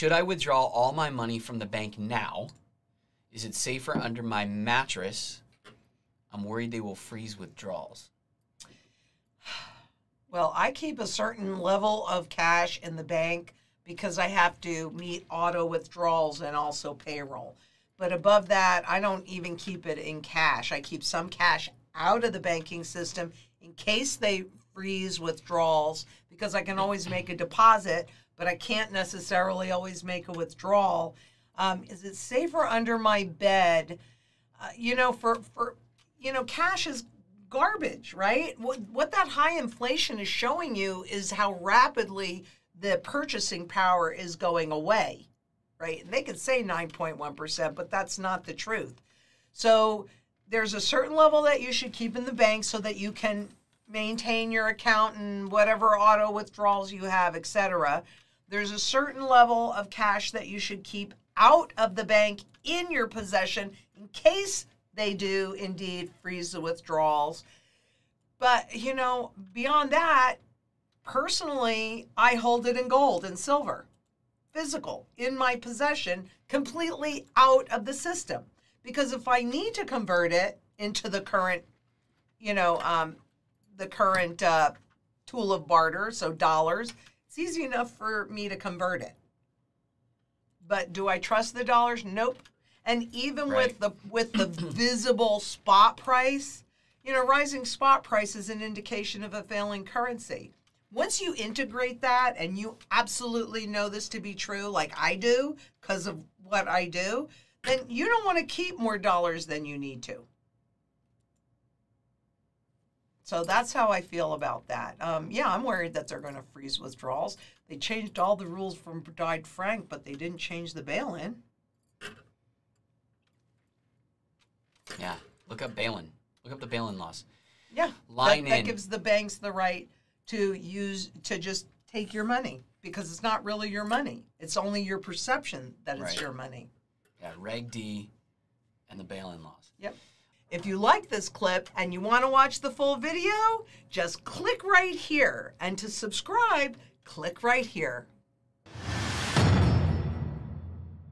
Should I withdraw all my money from the bank now? Is it safer under my mattress? I'm worried they will freeze withdrawals. Well, I keep a certain level of cash in the bank because I have to meet auto withdrawals and also payroll. But above that, I don't even keep it in cash. I keep some cash out of the banking system in case they freeze withdrawals because I can always make a deposit, but I can't necessarily always make a withdrawal. Um, is it safer under my bed? Uh, you know, for for you know, cash is garbage, right? What what that high inflation is showing you is how rapidly the purchasing power is going away, right? And they could say 9.1%, but that's not the truth. So there's a certain level that you should keep in the bank so that you can maintain your account and whatever auto withdrawals you have, etc. There's a certain level of cash that you should keep out of the bank in your possession in case they do indeed freeze the withdrawals. But, you know, beyond that, personally, I hold it in gold and silver, physical, in my possession, completely out of the system. Because if I need to convert it into the current, you know, um, the current uh, tool of barter, so dollars, it's easy enough for me to convert it. But do I trust the dollars? Nope. And even Right. with the with the visible spot price, you know, rising spot price is an indication of a failing currency. Once you integrate that and you absolutely know this to be true, like I do, because of what I do, then you don't want to keep more dollars than you need to. So that's how I feel about that. Um, yeah, I'm worried that they're going to freeze withdrawals. They changed all the rules from Dodd Frank, but they didn't change the bail-in. Yeah. Look up bail-in. Look up the bail-in laws. Yeah, Line that, that gives the banks the right to use to just take your money because it's not really your money. It's only your perception that it's Right. your money. Yeah, Reg D and the bail-in laws. Yep. If you like this clip and you want to watch the full video, just click right here. And to subscribe, click right here.